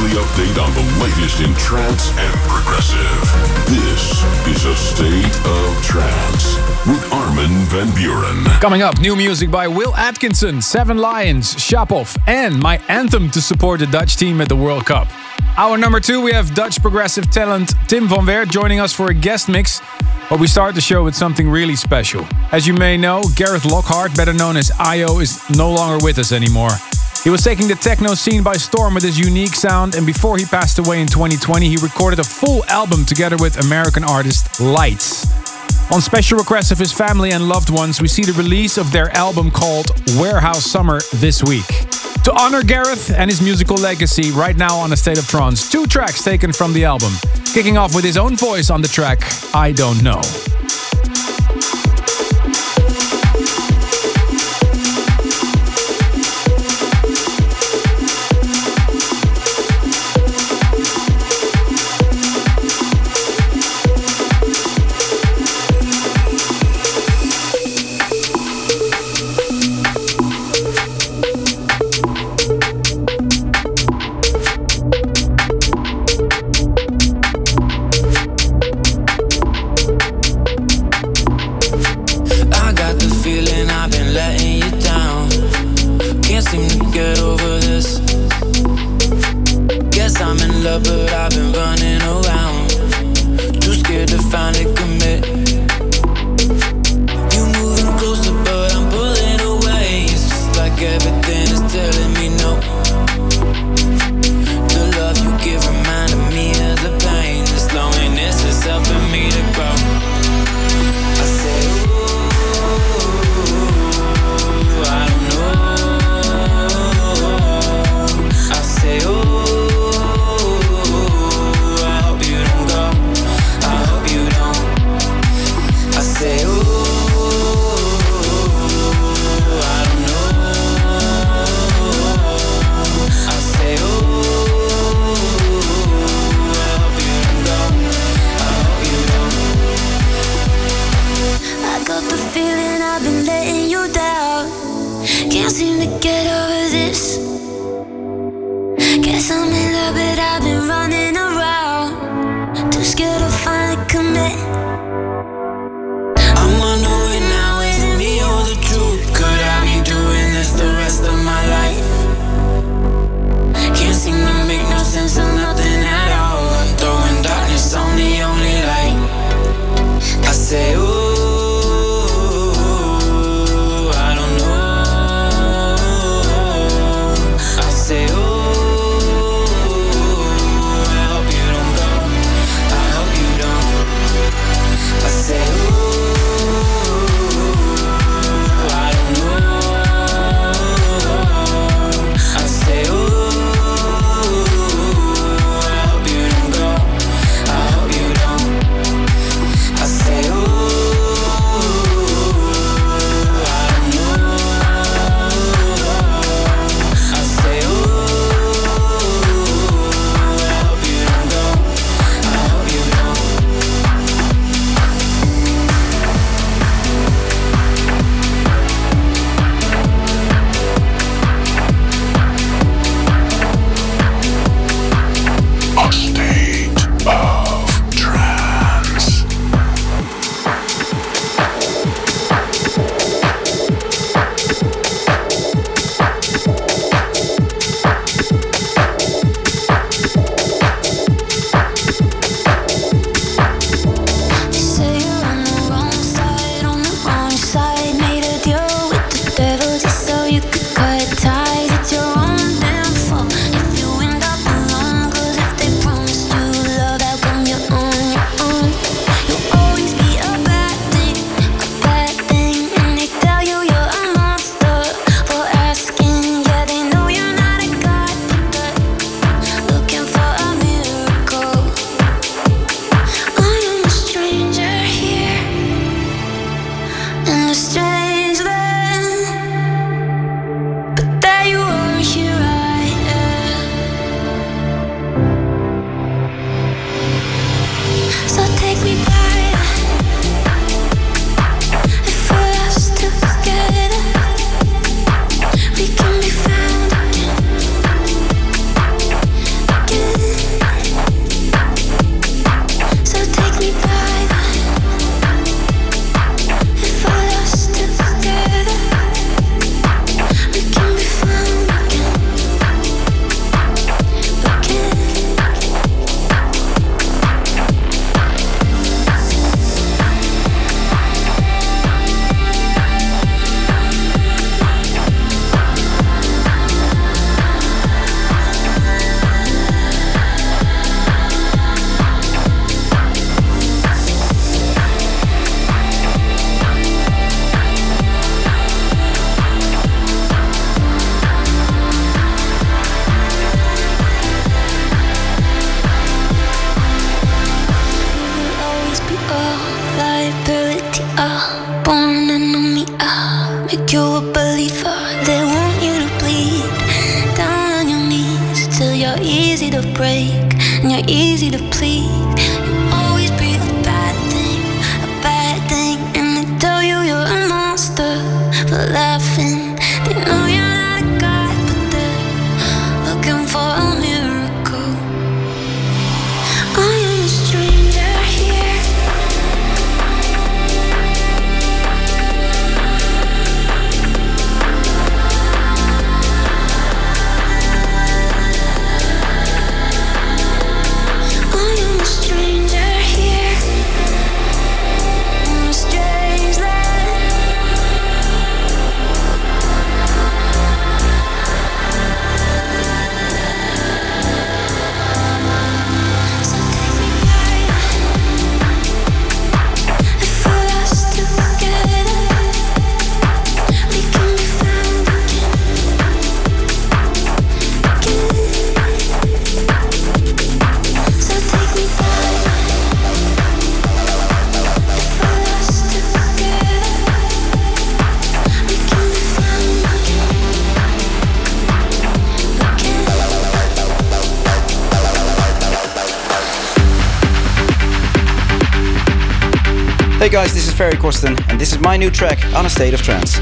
Weekly update on the latest in trance and progressive. This is a state of trance with Armin van Buuren. Coming up, new music by Will Atkinson, Seven Lions, Shapov, and my anthem to support the Dutch team at the World Cup. Our number two, we have Dutch progressive talent Tim van Werd joining us for a guest mix. But we start the show with something really special. As you may know, Gareth Lockhart, better known as IO, is no longer with us anymore. He was taking the techno scene by storm with his unique sound, and before he passed away in 2020, he recorded a full album together with American artist Lights. On special request of his family and loved ones, we see the release of their album called Warehouse Summer this week. To honor Gareth and his musical legacy, right now on A State of Trance, two tracks taken from the album. Kicking off with his own voice on the track, I Don't Know. Hey guys, this is Ferry Corsten, and this is my new track on a state of trance.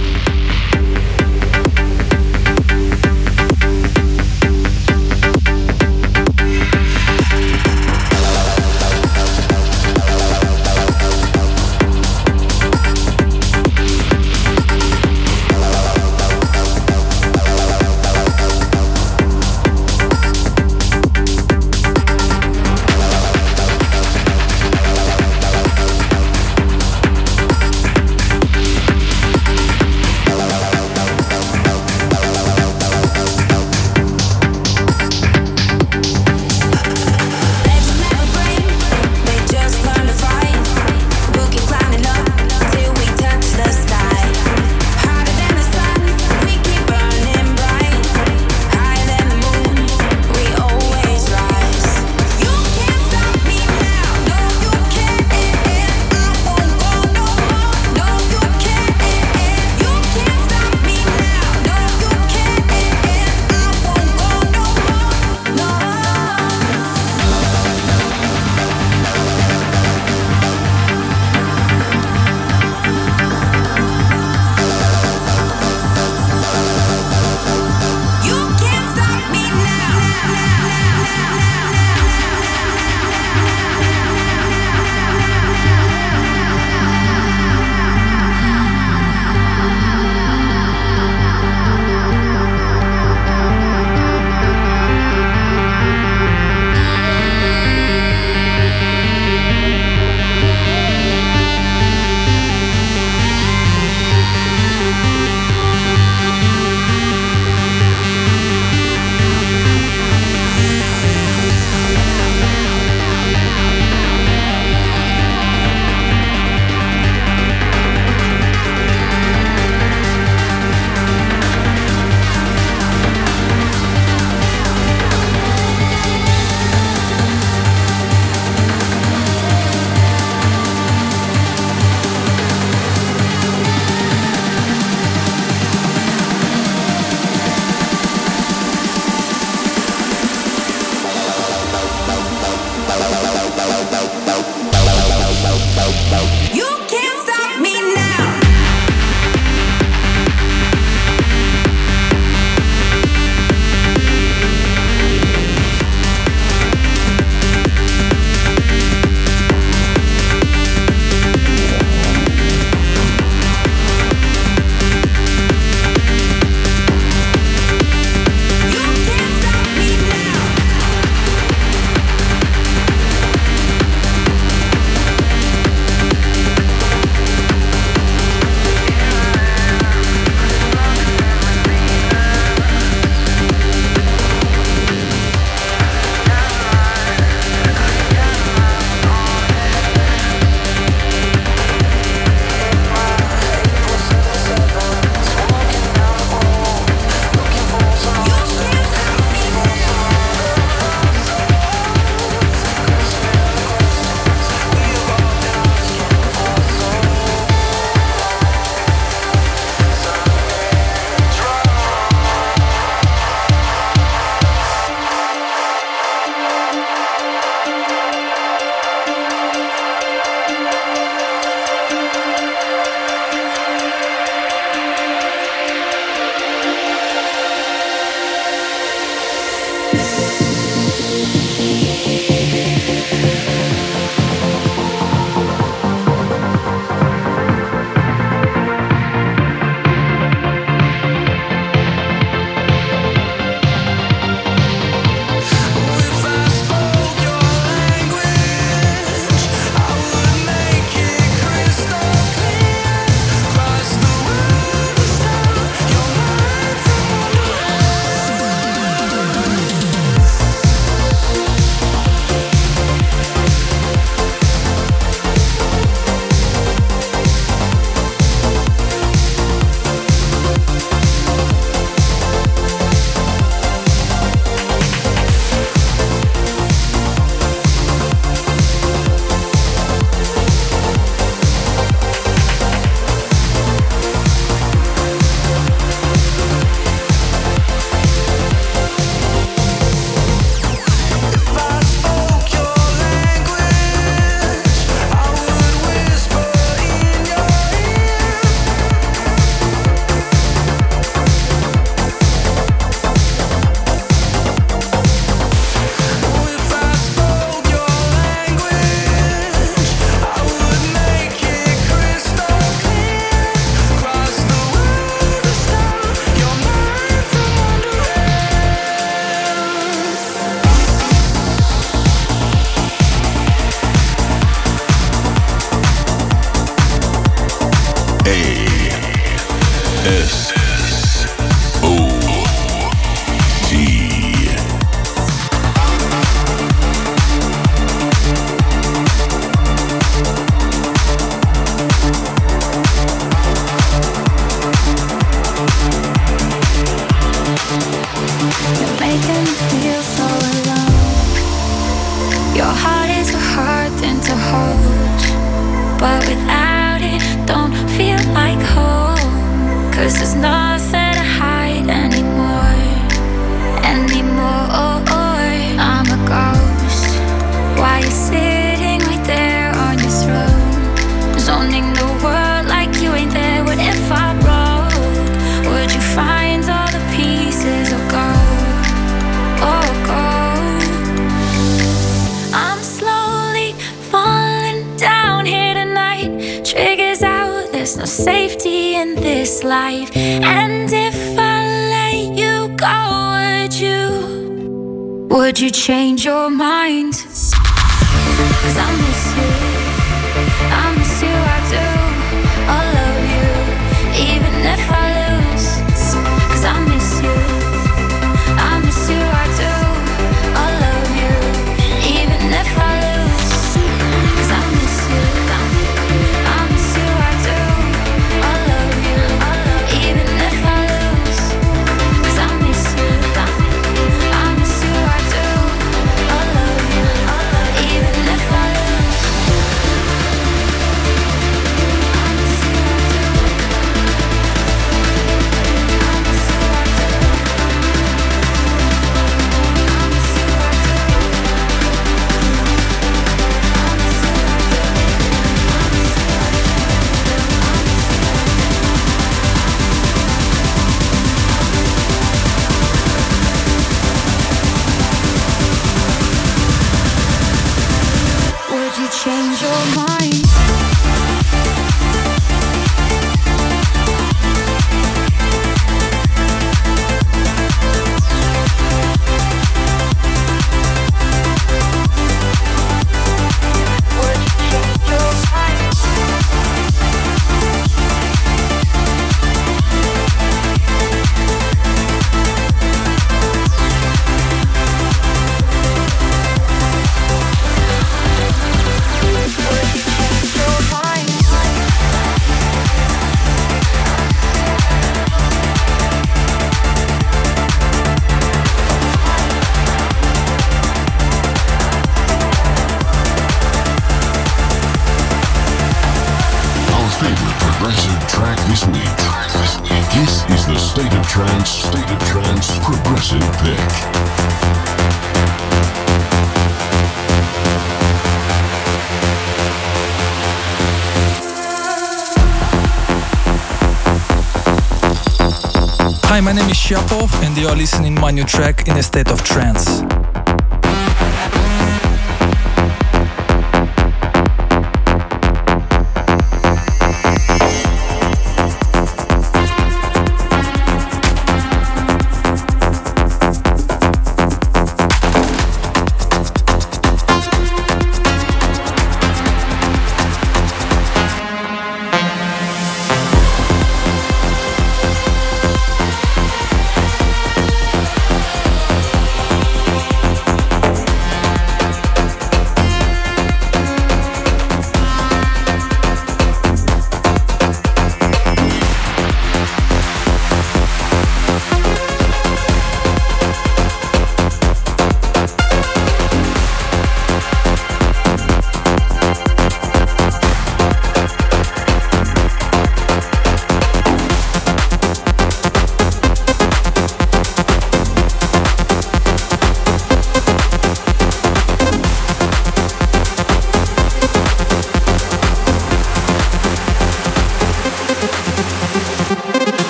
Shapov and you're listening my new track in a state of trance.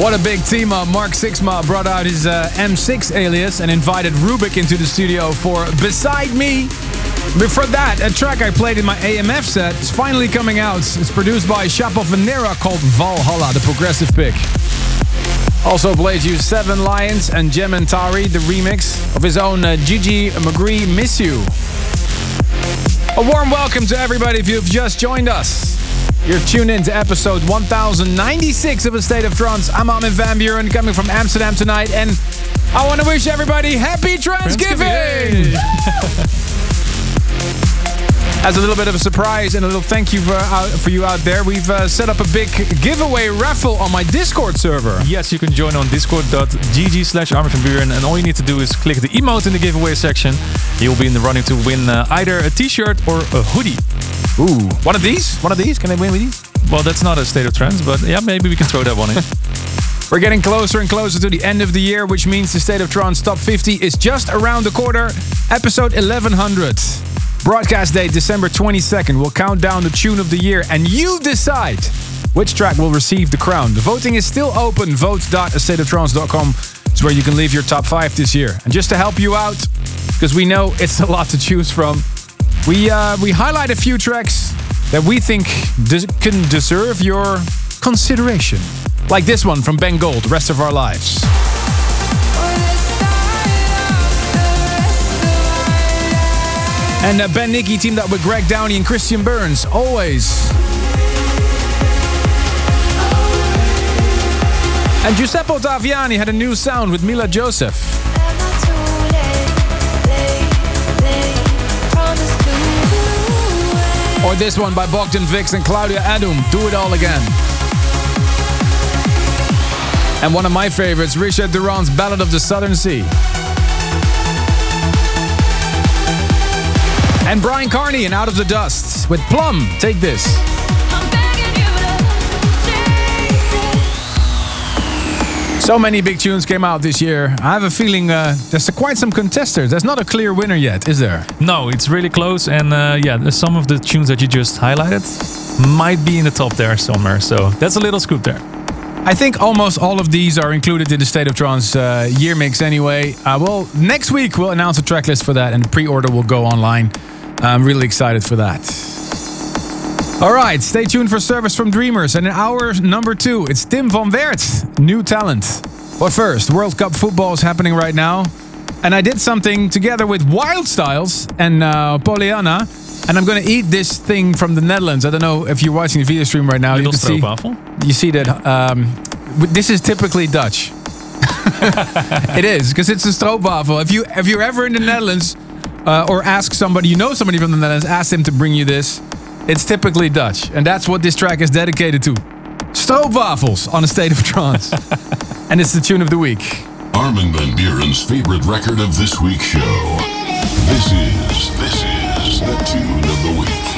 What a big team up. Mark Sixma brought out his uh, M6 alias and invited Rubik into the studio for Beside Me. Before that, a track I played in my AMF set is finally coming out. It's produced by Shapov Venera called Valhalla, the progressive pick. Also played you Seven Lions and Tari, the remix of his own uh, Gigi McGree Miss You. A warm welcome to everybody if you've just joined us. You're tuned in to episode 1096 of A State of Trance. I'm Armin Van Buuren coming from Amsterdam tonight, and I want to wish everybody happy Thanksgiving! As a little bit of a surprise and a little thank you for, uh, for you out there, we've uh, set up a big giveaway raffle on my Discord server. Yes, you can join on discord.gg slash Armin van Buuren and all you need to do is click the emote in the giveaway section. You'll be in the running to win uh, either a t-shirt or a hoodie. Ooh, one of these? One of these? Can I win with these? Well, that's not a state of trance, but yeah, maybe we can throw that one in. We're getting closer and closer to the end of the year, which means the State of Trance Top 50 is just around the corner. Episode 1100. Broadcast date December 22nd. We'll count down the tune of the year and you decide which track will receive the crown. The voting is still open. Vote.astateoftrance.com is where you can leave your top 5 this year. And just to help you out, because we know it's a lot to choose from, we, uh, we highlight a few tracks that we think des- can deserve your consideration. Like this one from Ben Gold, Rest of Our Lives. And uh, Ben Nicky teamed up with Greg Downey and Christian Burns, always. And Giuseppe Ottaviani had a new sound with Mila Josef. Or this one by Bogdan Vix and Claudia Adum, Do It All Again. And one of my favorites, Richard Durand's Ballad of the Southern Sea. And Bryan Kearney and Out of the Dust with Plumb. Take this. So many big tunes came out this year. I have a feeling uh, there's quite some contesters. There's not a clear winner yet, is there? No, it's really close, and uh, yeah, some of the tunes that you just highlighted might be in the top there somewhere. So that's a little scoop there. I think almost all of these are included in the State of Trance uh, year mix anyway. Uh, well, next week we'll announce a track list for that, and pre-order will go online. I'm really excited for that. All right, stay tuned for service from Dreamers. And in hour number two, it's Tim van Werd, new talent. But first, World Cup football is happening right now. And I did something together with Wildstylez and uh, Pollyanna. And I'm going to eat this thing from the Netherlands. I don't know if you're watching the video stream right now. Little you can see, you see that um, this is typically Dutch. it is because it's a stroopwafel. If you if you're ever in the Netherlands uh, or ask somebody you know somebody from the Netherlands, ask them to bring you this. It's typically Dutch, and that's what this track is dedicated to. Stroopwafels on a state of trance, and it's the tune of the week. Armin van Buuren's favorite record of this week's show. This is, this is the tune of the week.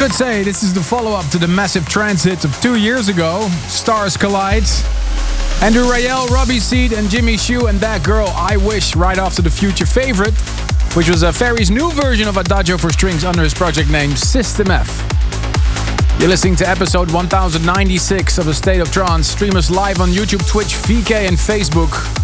could say this is the follow-up to the massive trance hits of two years ago, Stars Collide. Andrew Rayel, Robbie Seed and Jimmy Shue and That Girl I Wish right after the future favorite, which was a Ferry's new version of Adagio for Strings under his project name System F. You're listening to episode 1096 of The State of Trance. Stream us live on YouTube, Twitch, VK and Facebook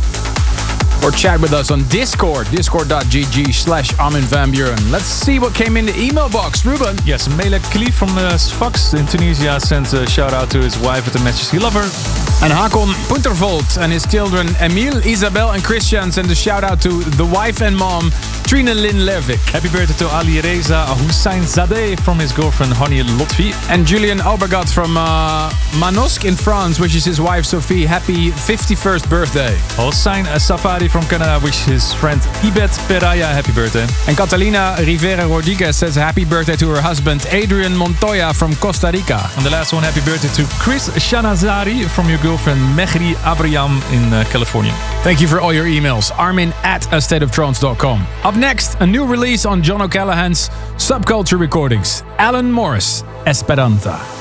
or chat with us on Discord, discord.gg slash Armin van Buuren. Let's see what came in the email box. Ruben. Yes, Melek Khalif from uh, Sfax in Tunisia sent a shout out to his wife at the matches he loves her. And Hakon Puntervold and his children Emil, Isabel, and Christian send a shout out to the wife and mom, Trina Lynn Lervik. Happy birthday to Ali Reza Hussein Zadeh from his girlfriend Hani Lotfi. And Julian Albergat from uh, Manosque in France wishes his wife Sophie happy 51st birthday. Hossein Safari from Canada wishes his friend Ibet Peraya happy birthday. And Catalina Rivera Rodriguez says happy birthday to her husband Adrian Montoya from Costa Rica. And the last one, happy birthday to Chris Shanazari from your girlfriend Mehri Abraham in uh, California. Thank you for all your emails. Armin at astateoftrance.com. Up next, a new release on John O'Callaghan's Subculture Recordings. Alan Morris, Esperanza.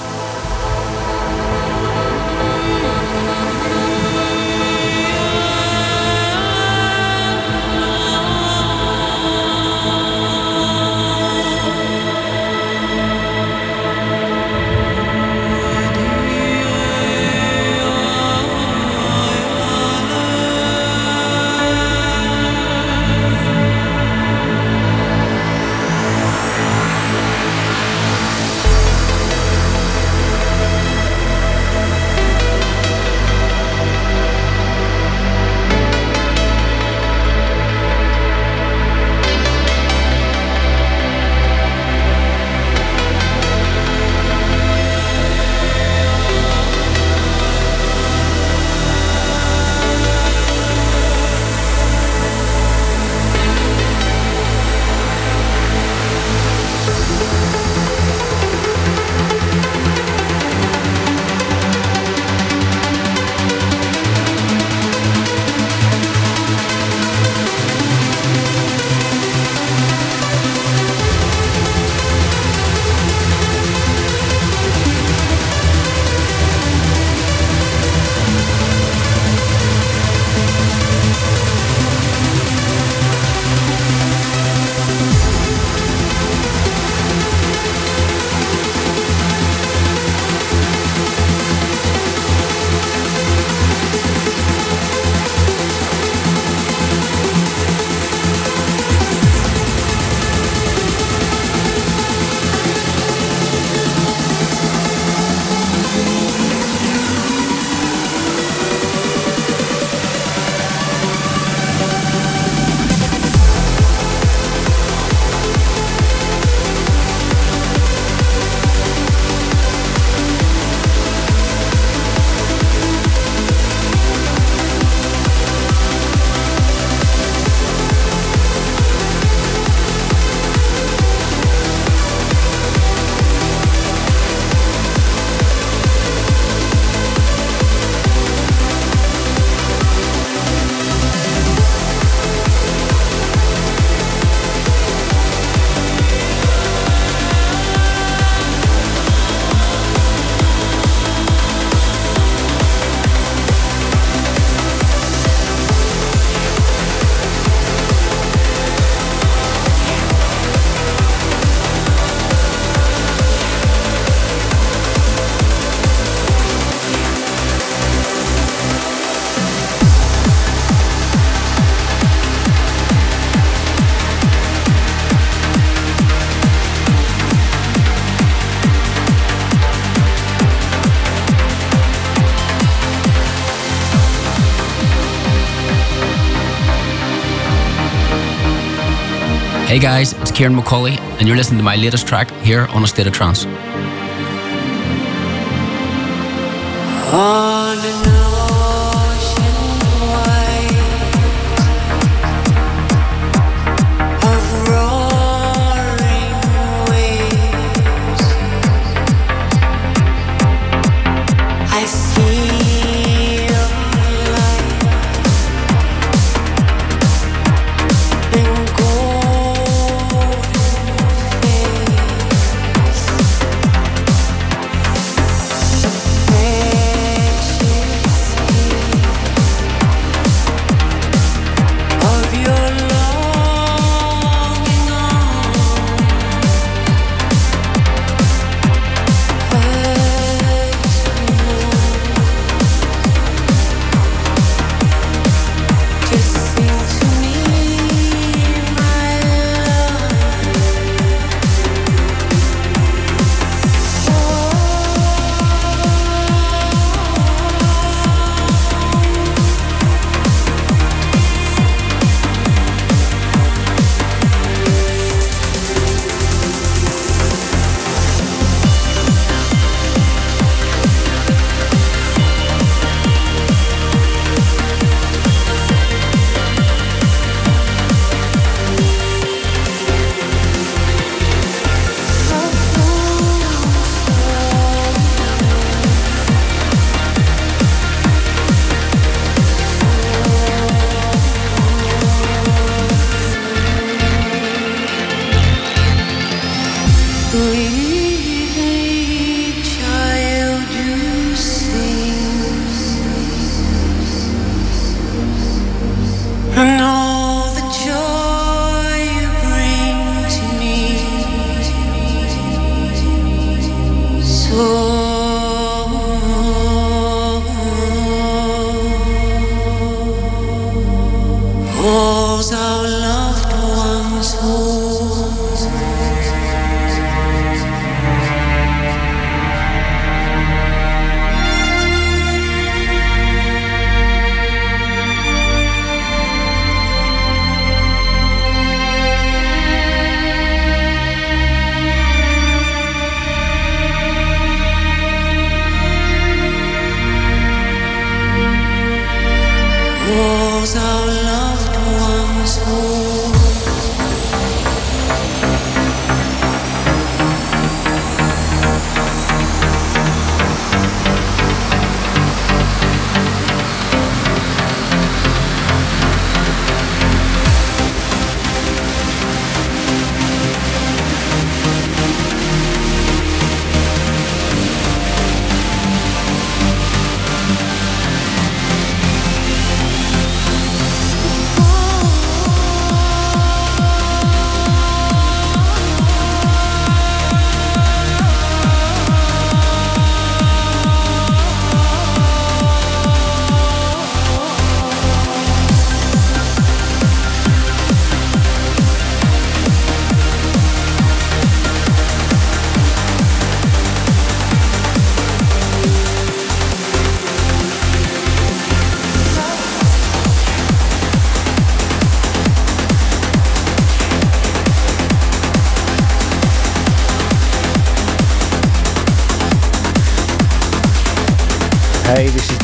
Hey guys, it's Kieran McCauley, and you're listening to my latest track here on A State of Trance.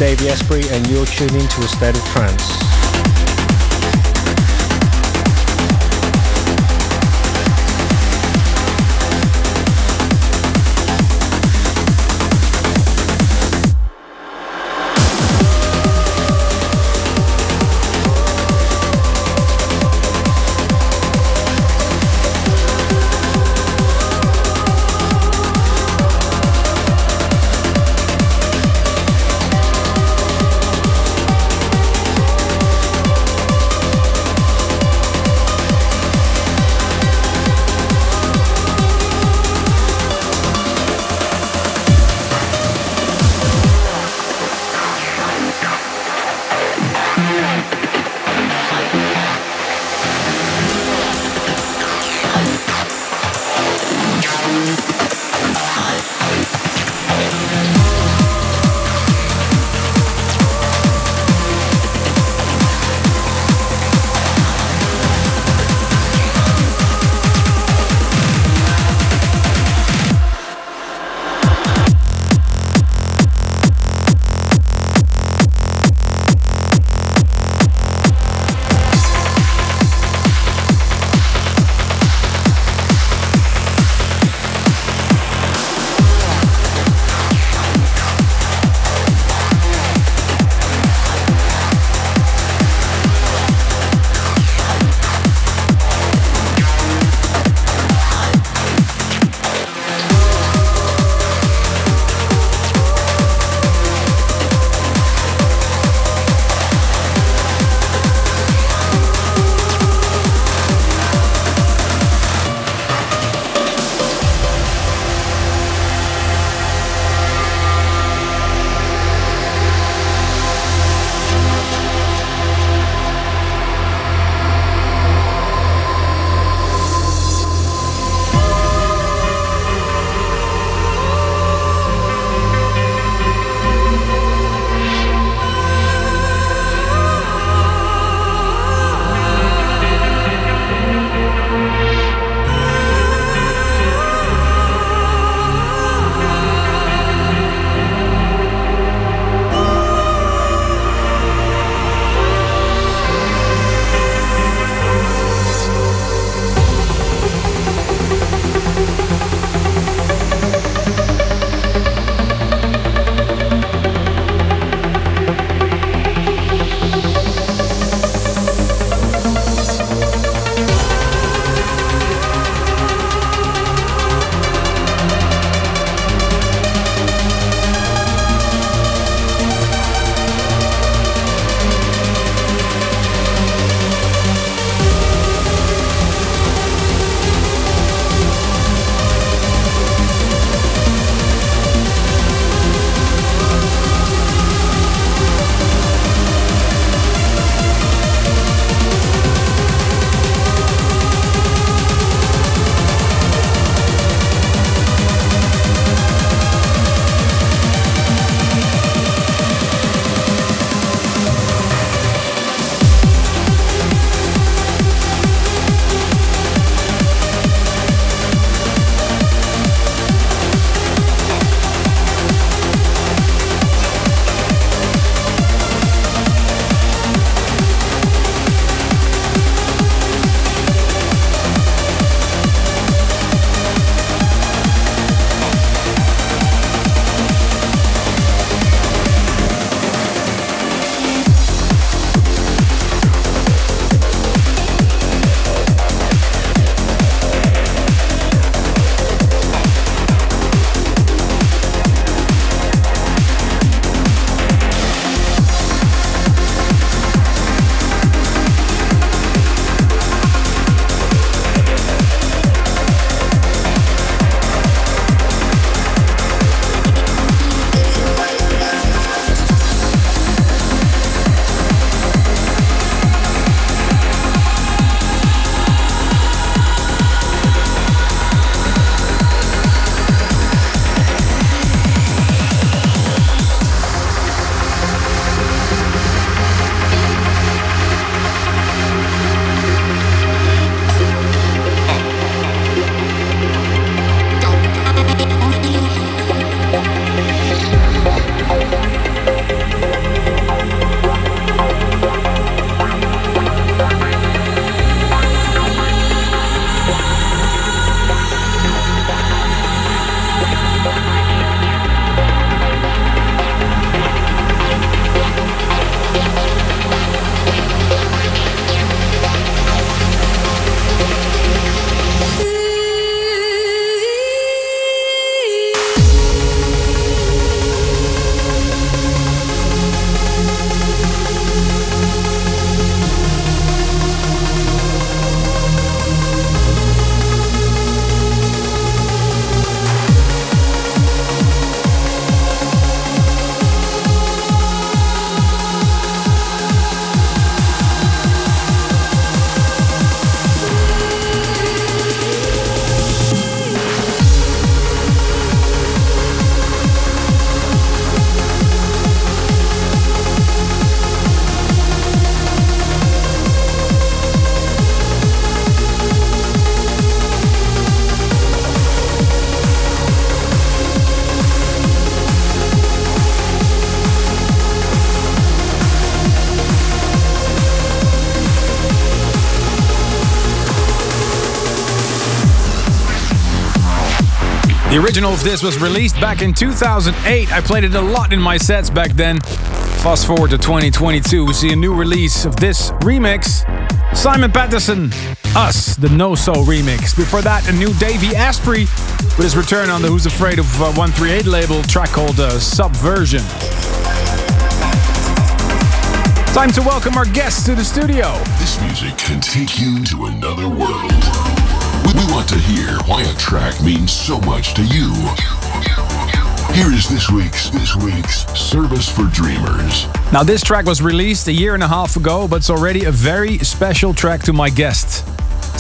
Davey Asprey, and you're tuning to a state of trance. The original of this was released back in 2008. I played it a lot in my sets back then. Fast forward to 2022, we see a new release of this remix. Simon Patterson, Us, the No Soul remix. Before that, a new Davey Asprey with his return on the Who's Afraid of uh, 138 label, track called uh, Subversion. Time to welcome our guests to the studio. This music can take you to another world. We, we want to hear why a track means so much to you. Here is this week's this week's Service for Dreamers. Now, this track was released a year and a half ago, but it's already a very special track to my guests.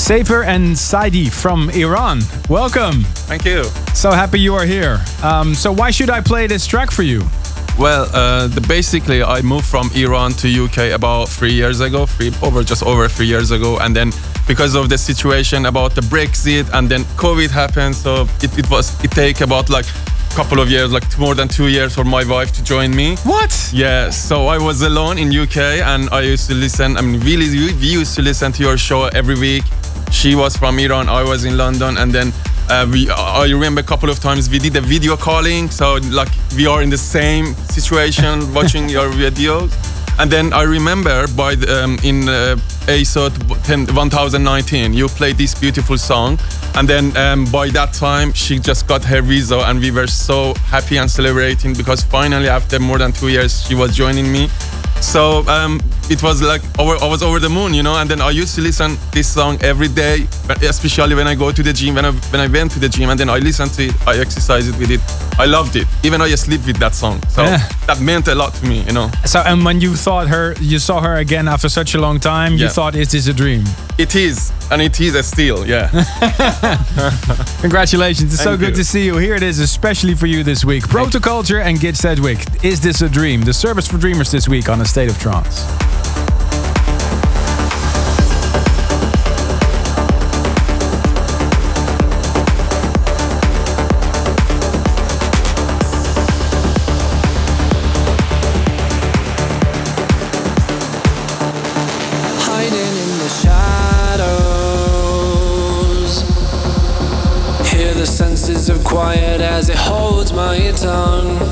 Safer and Saidi from Iran. Welcome. Thank you. So happy you are here. Um, so, why should I play this track for you? Well, uh, the, basically, I moved from Iran to UK about three years ago, three, over just over three years ago, and then because of the situation about the Brexit, and then COVID happened, so it, it was it take about like couple of years, like more than two years, for my wife to join me. What? Yeah. So I was alone in UK, and I used to listen. I mean, really, we used to listen to your show every week. She was from Iran, I was in London, and then uh, we, I remember a couple of times we did a video calling, so like we are in the same situation watching your videos. And then I remember by the, um, in uh, ASOT 1019, you played this beautiful song, and then um, by that time she just got her visa, and we were so happy and celebrating because finally after more than two years she was joining me. So um, it was like over, I was over the moon, you know. And then I used to listen this song every day, especially when I go to the gym. When I when I went to the gym, and then I listened to it, I exercised with it. I loved it. Even though I sleep with that song. So yeah. that meant a lot to me, you know. So and when you thought her, you saw her again after such a long time, yeah. you thought, is this a dream? It is, and it is a steal, yeah. Congratulations! It's Thank so good you. to see you. Here it is, especially for you this week. Protoculture and Gid Sedgwick. Is this a dream? The service for dreamers this week on a state of trance. as it holds my tongue.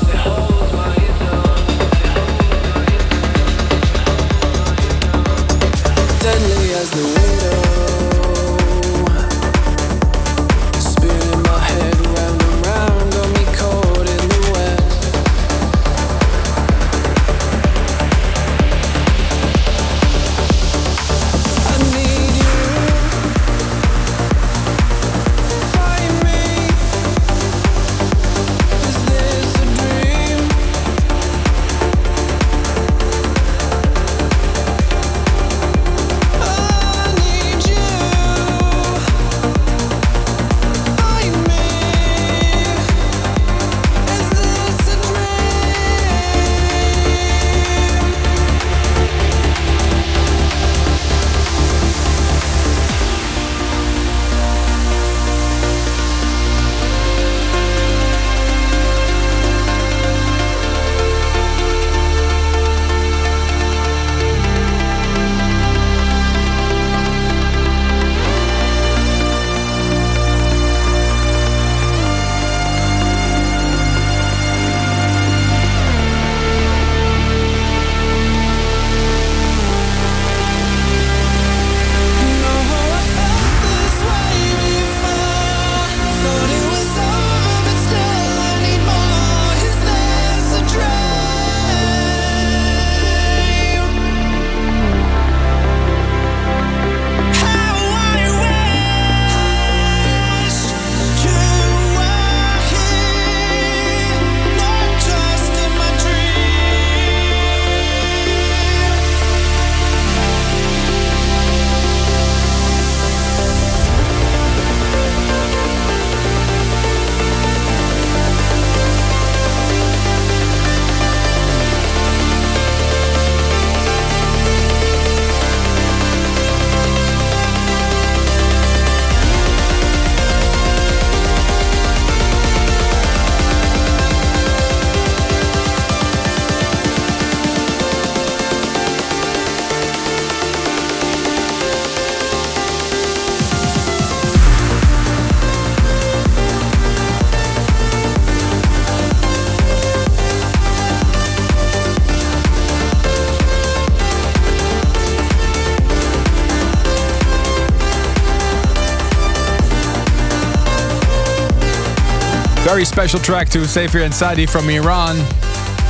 Very special track to Safier and Sadi from Iran.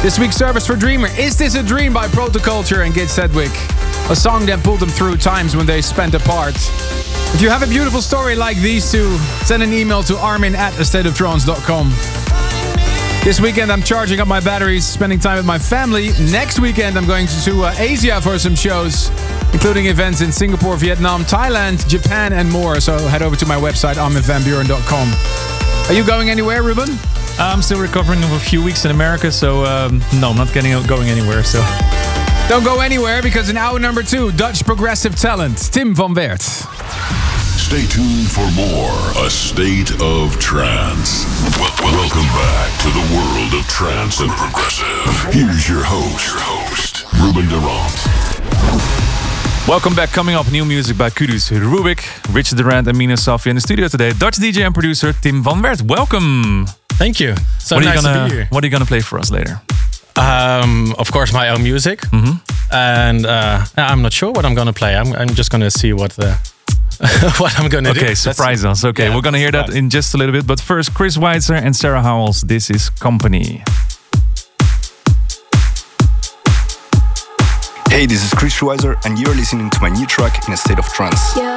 This week's service for Dreamer Is This a Dream by Protoculture and Gid Sedgwick. A song that pulled them through times when they spent apart. If you have a beautiful story like these two, send an email to armin at astateoftrance.com. This weekend I'm charging up my batteries, spending time with my family. Next weekend I'm going to uh, Asia for some shows, including events in Singapore, Vietnam, Thailand, Japan, and more. So head over to my website, arminvanbuuren.com. Are you going anywhere, Ruben? I'm still recovering of a few weeks in America, so um, no, I'm not getting going anywhere. So don't go anywhere because in hour number two, Dutch progressive talent Tim van Werd. Stay tuned for more A State of Trance. Wel- welcome back to the world of trance and progressive. Here's your host, your host, Ruben de Ronde. Welcome back. Coming up, new music by Kudus Rubik, Richard Durand, and Mina Safi in the studio today. Dutch DJ and producer Tim van Werd. Welcome. Thank you. So what nice are you gonna, to be here. What are you gonna play for us later? Um, of course, my own music, Mm-hmm. and uh, I'm not sure what I'm gonna play. I'm, I'm just gonna see what the what I'm gonna do. Okay, surprise us. Okay, yeah, we're gonna hear that in just a little bit. But first, Chris Schweizer and Sarah Howells. This is Company. Hey, this is Chris Schweizer, and you're listening to my new track in a state of trance. Your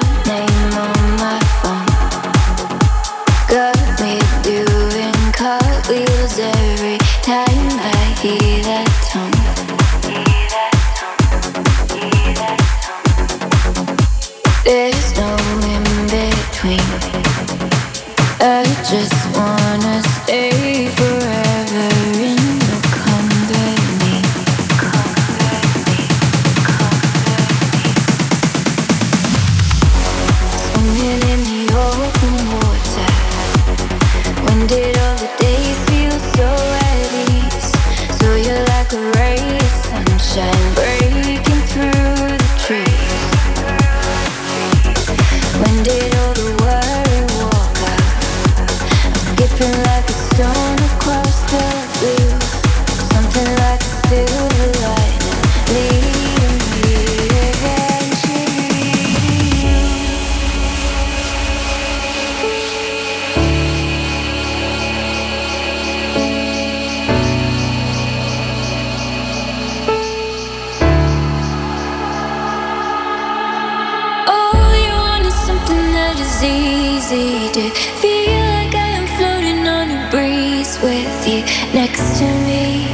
with you next to me.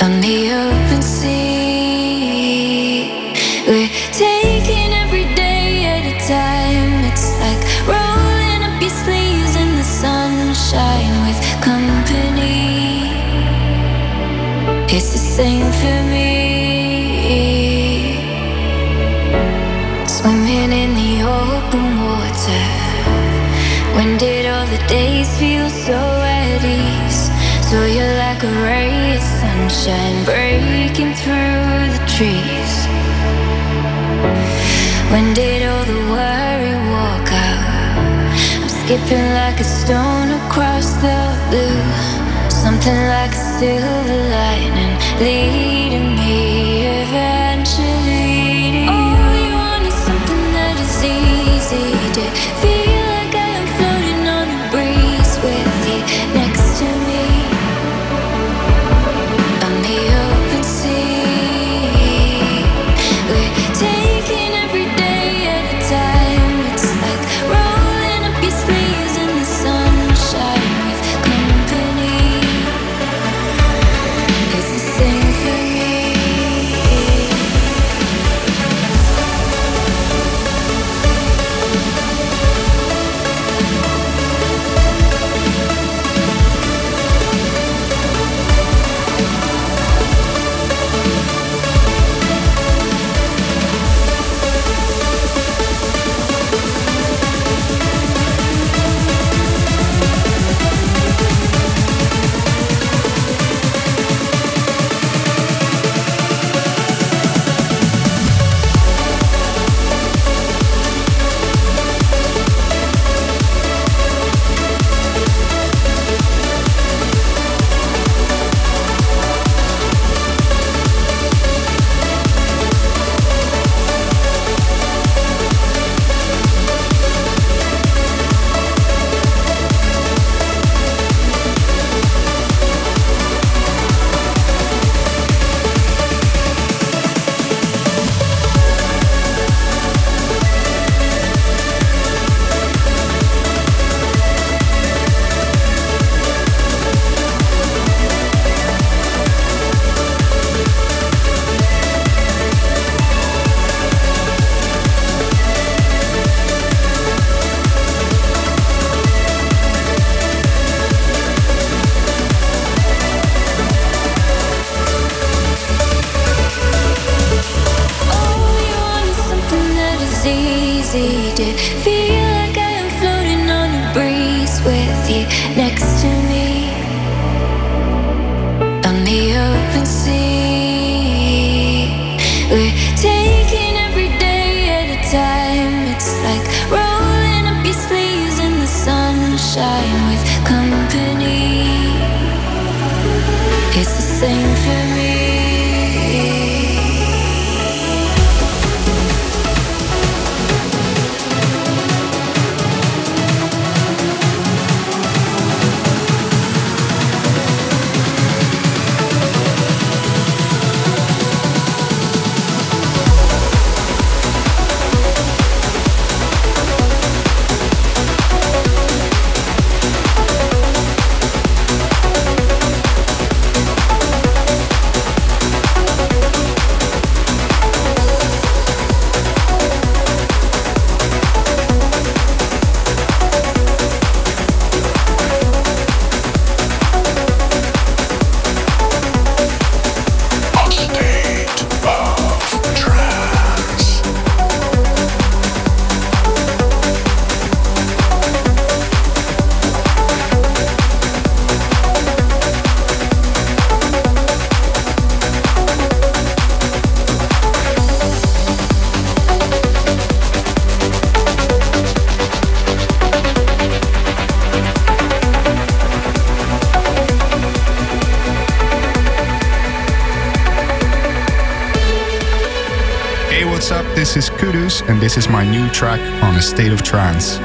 On the days feel so at ease? So you're like a ray of sunshine breaking through the trees. When did all the worry walk out? I'm skipping like a stone across the blue. Something like a silver lining leading me and this is my new track on A State of Trance.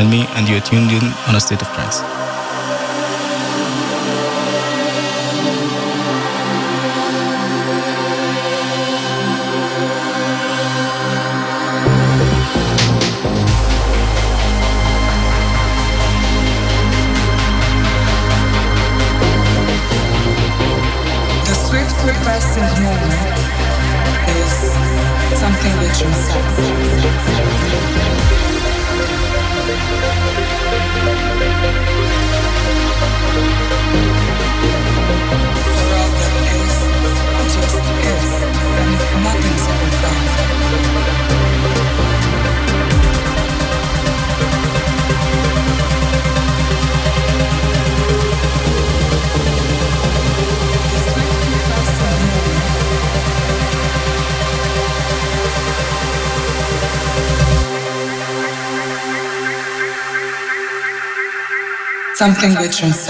This me, and you're tuned in on a state of trance. Something which is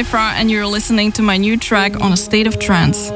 Nifra, and you're listening to my new track on a state of trance.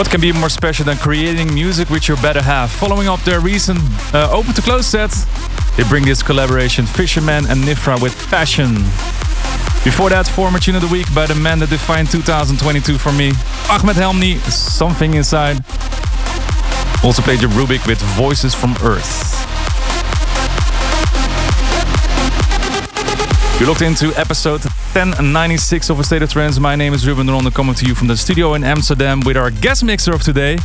What can be more special than creating music with your better half? Following up their recent uh, Open to Close set, they bring this collaboration Fisherman and Nifra with passion. Before that, former tune of the week by the man that defined 2022 for me, Ahmed Helmy, Something Inside. Also played your Rubik with Voices from Earth. You're looked into episode 1096 of A State of Trance. My name is Ruben Ronde, coming to you from the studio in Amsterdam with our guest mixer of today.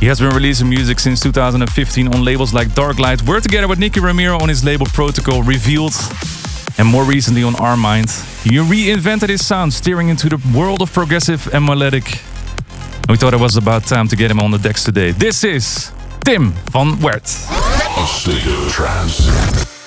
He has been releasing music since 2015 on labels like Darklight. We're together with Nicky Romero on his label Protocol Revealed, and more recently on Armind. He reinvented his sound, steering into the world of progressive and melodic. We thought it was about time to get him on the decks today. This is Tim van Werd. A state of.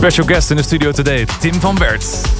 Special guest in the studio today, Tim van Werd.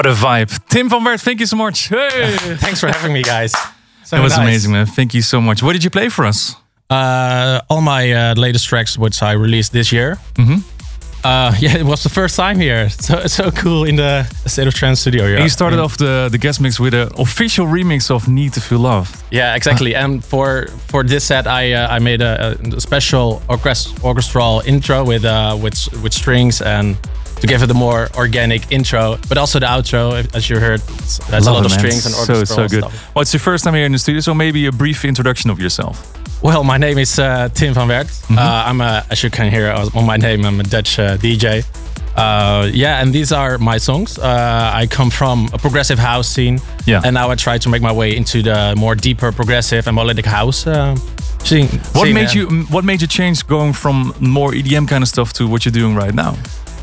What a vibe. Tim van Werd, thank you so much. Hey. Thanks for having me, guys. So it was nice. amazing, man. Thank you so much. What did you play for us? Uh, all my uh, latest tracks, which I released this year. Mm-hmm. Uh, yeah, it was the first time here. So so cool in the State of Trance studio. And Yeah. you started off the, the guest mix with an official remix of Need to Feel Love. Yeah, exactly. and for for this set, I uh, I made a, a special orchest- orchestral intro with uh with with strings and to give it a more organic intro, but also the outro, as you heard, there's a lot it, of strings and so, orchestral so good. stuff. Well, it's your first time here in the studio, so maybe a brief introduction of yourself. Well, my name is uh, Tim van Werd. Mm-hmm. Uh, I'm a, as you can hear on my name, I'm a Dutch uh, DJ. Uh, yeah, and these are my songs. Uh, I come from a progressive house scene, Yeah. and now I try to make my way into the more deeper progressive and melodic house uh, scene. What scene, made uh, you mm, What made you change going from more EDM kind of stuff to what you're doing right now?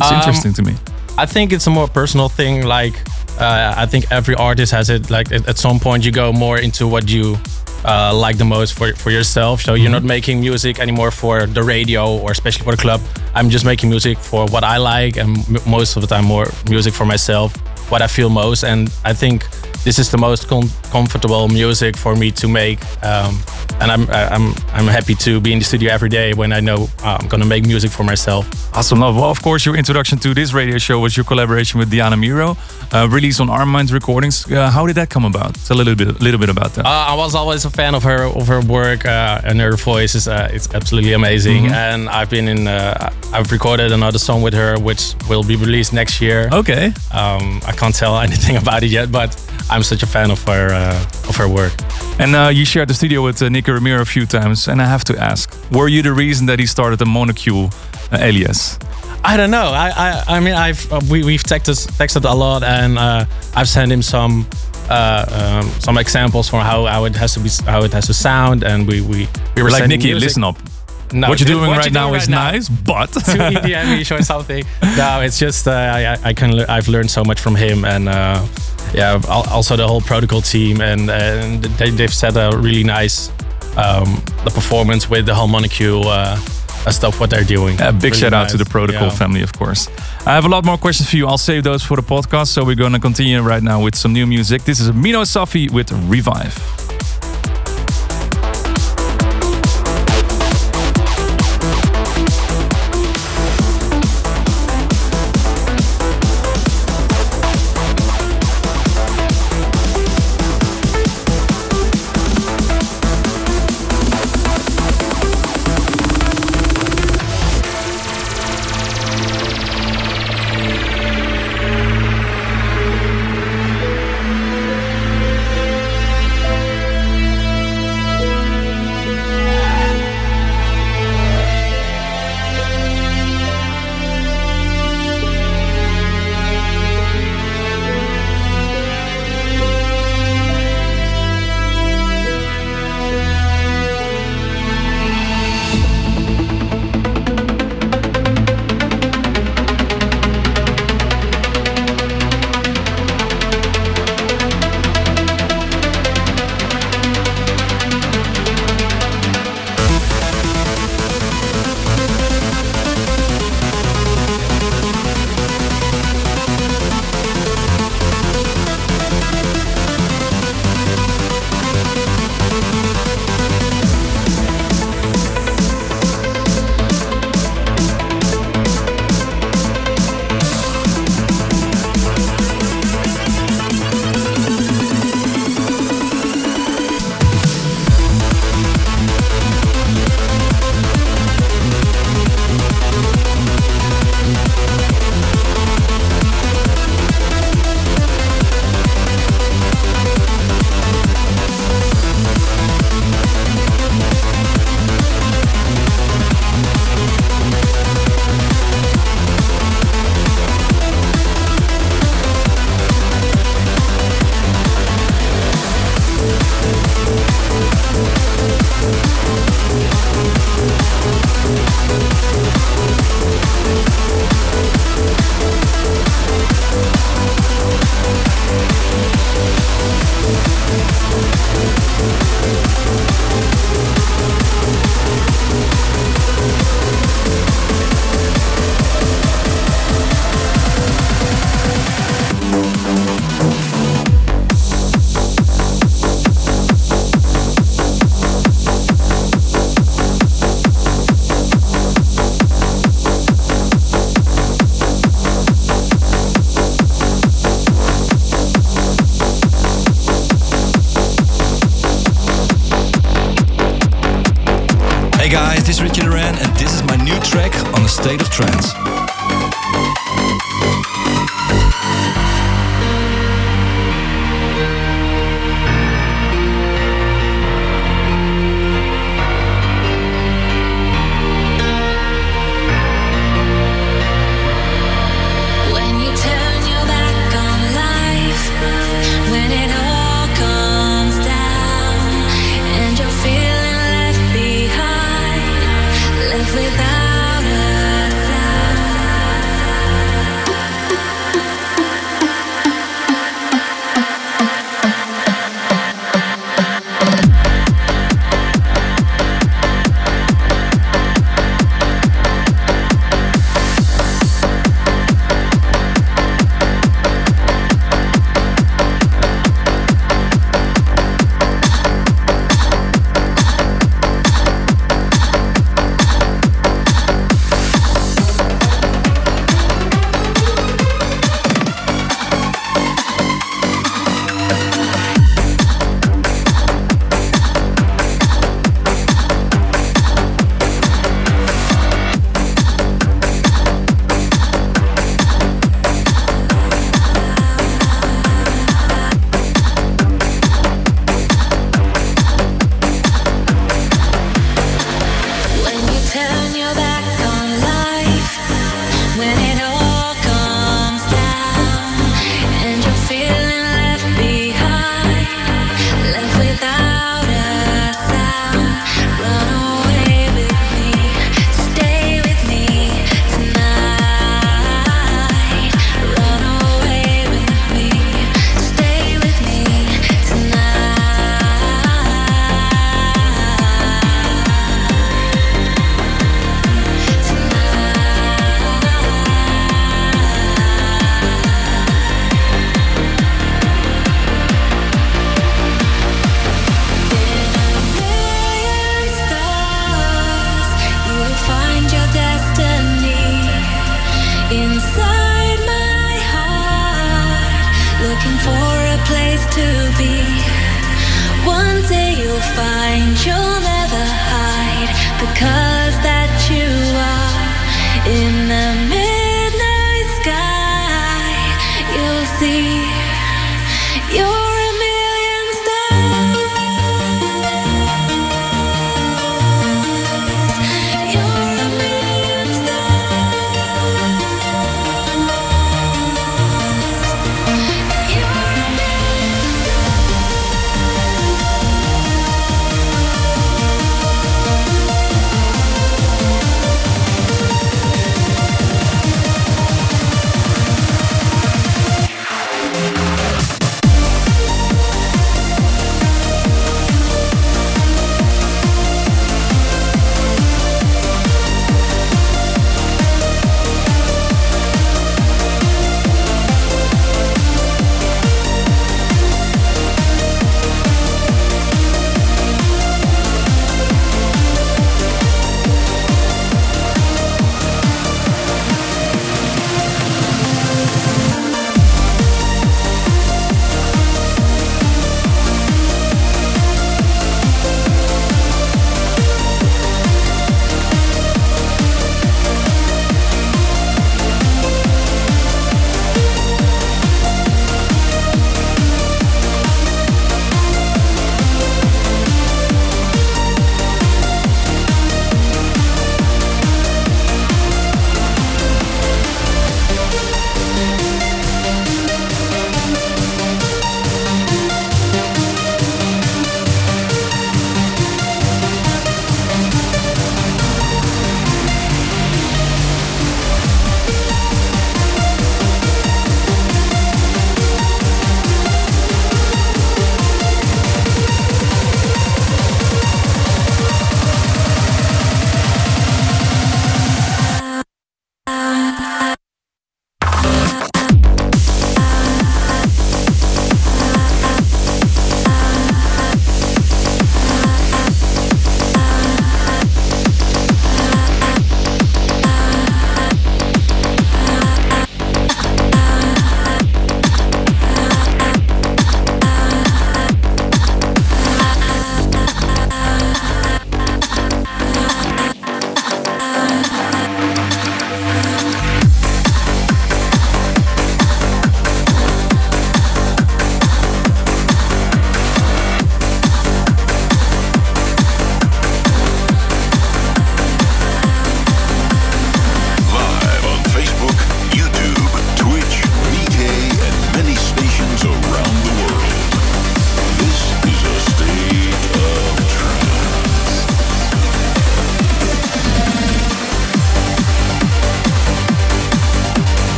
It's Um, interesting to me. I think it's a more personal thing. Like, uh, I think every artist has it. Like, at, at some point, you go more into what you uh, like the most for, for yourself. So you're not making music anymore for the radio or especially for the club. I'm just making music for what I like, and m- most of the time, more music for myself, what I feel most. And I think this is the most com- comfortable music for me to make. Um, and I'm I'm I'm happy to be in the studio every day when I know uh, I'm gonna make music for myself. Awesome love. Well, of course, your introduction to this radio show was your collaboration with Diana Miro, uh, released on Armind Recordings. Uh, how did that come about? Tell a little bit, little bit about that. Uh, I was always a fan of her of her work uh, and her voice is uh, it's absolutely amazing. Mhm. And I've been in uh, I've recorded another song with her which will be released next year. Okay. Um, I can't tell anything about it yet, but I'm such a fan of her uh, of her work. And uh, you shared the studio with uh, Nicky Romero a few times, and I have to ask: Were you the reason that he started the Monocule uh, alias? I don't know. I I, I mean I've uh, we we've texted texted a lot and uh, I've sent him some. Uh, um, some examples for how, how it has to be how it has to sound and we we, we were like sending Nicky, music. listen up. No, what you're doing what right you're now doing is now. nice, but to EDM or something. No, it's just uh, I, I can I've learned so much from him and uh, yeah, also the whole protocol team and, and they, they've set a really nice um, the performance with the whole Monocule uh, stuff what they're doing. A big Really shout out to the Protocol Yeah. family, of course. I have a lot more questions for you. I'll save those for the podcast. So we're going to continue right now with some new music. This is Mino Safy with. Revive.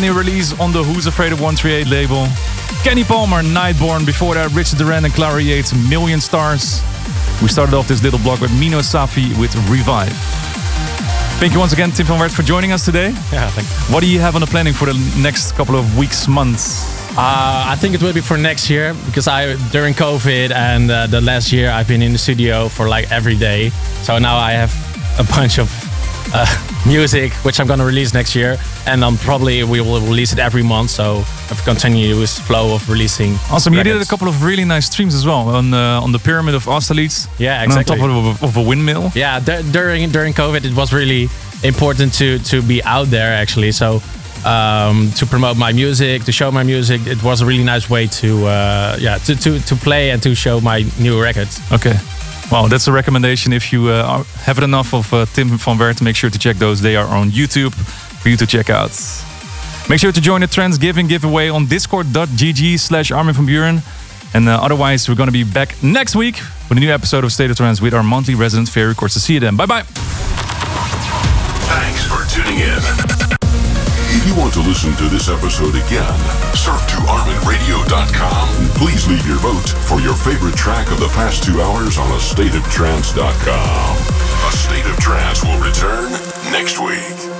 Brand new release on the Who's Afraid of 138 label. Kenny Palmer, Nightborn. Before that, Richard Durand and Clara Yates, Million Stars. We started off this little block with Mino Safy with Revive. Thank you once again, Tim van Werd, for joining us today. Yeah, thank you. What do you have on the planning for the next couple of weeks, months? Uh, I think it will be for next year because I during COVID and uh, the last year I've been in the studio for like every day. So now I have a bunch of uh, music which I'm gonna release next year, and um, probably we will release it every month. So I've continuous flow of releasing. Awesome. You did a couple of really nice streams as well on uh, on the pyramid of Austerlitz. Yeah, And on top of a, of a windmill. Yeah, during during COVID, it was really important to to be out there actually. So um, to promote my music, to show my music, it was a really nice way to uh, yeah to, to to play and to show my new records. Okay. Well, that's a recommendation. If you uh, have enough of uh, Tim van Werd, make sure to check those. They are on YouTube for you to check out. Make sure to join the Trancegiving giveaway on discord.gg slash Armin van Buuren. And uh, otherwise, we're going to be back next week with a new episode of State of Trance with our monthly resident Ferry Corsten. See you then. Bye bye. Thanks for tuning in. If you want to listen to this episode again, surf to ArminRadio.com and please leave your vote for your favorite track of the past two hours on astateoftrance.com. A State of Trance will return next week.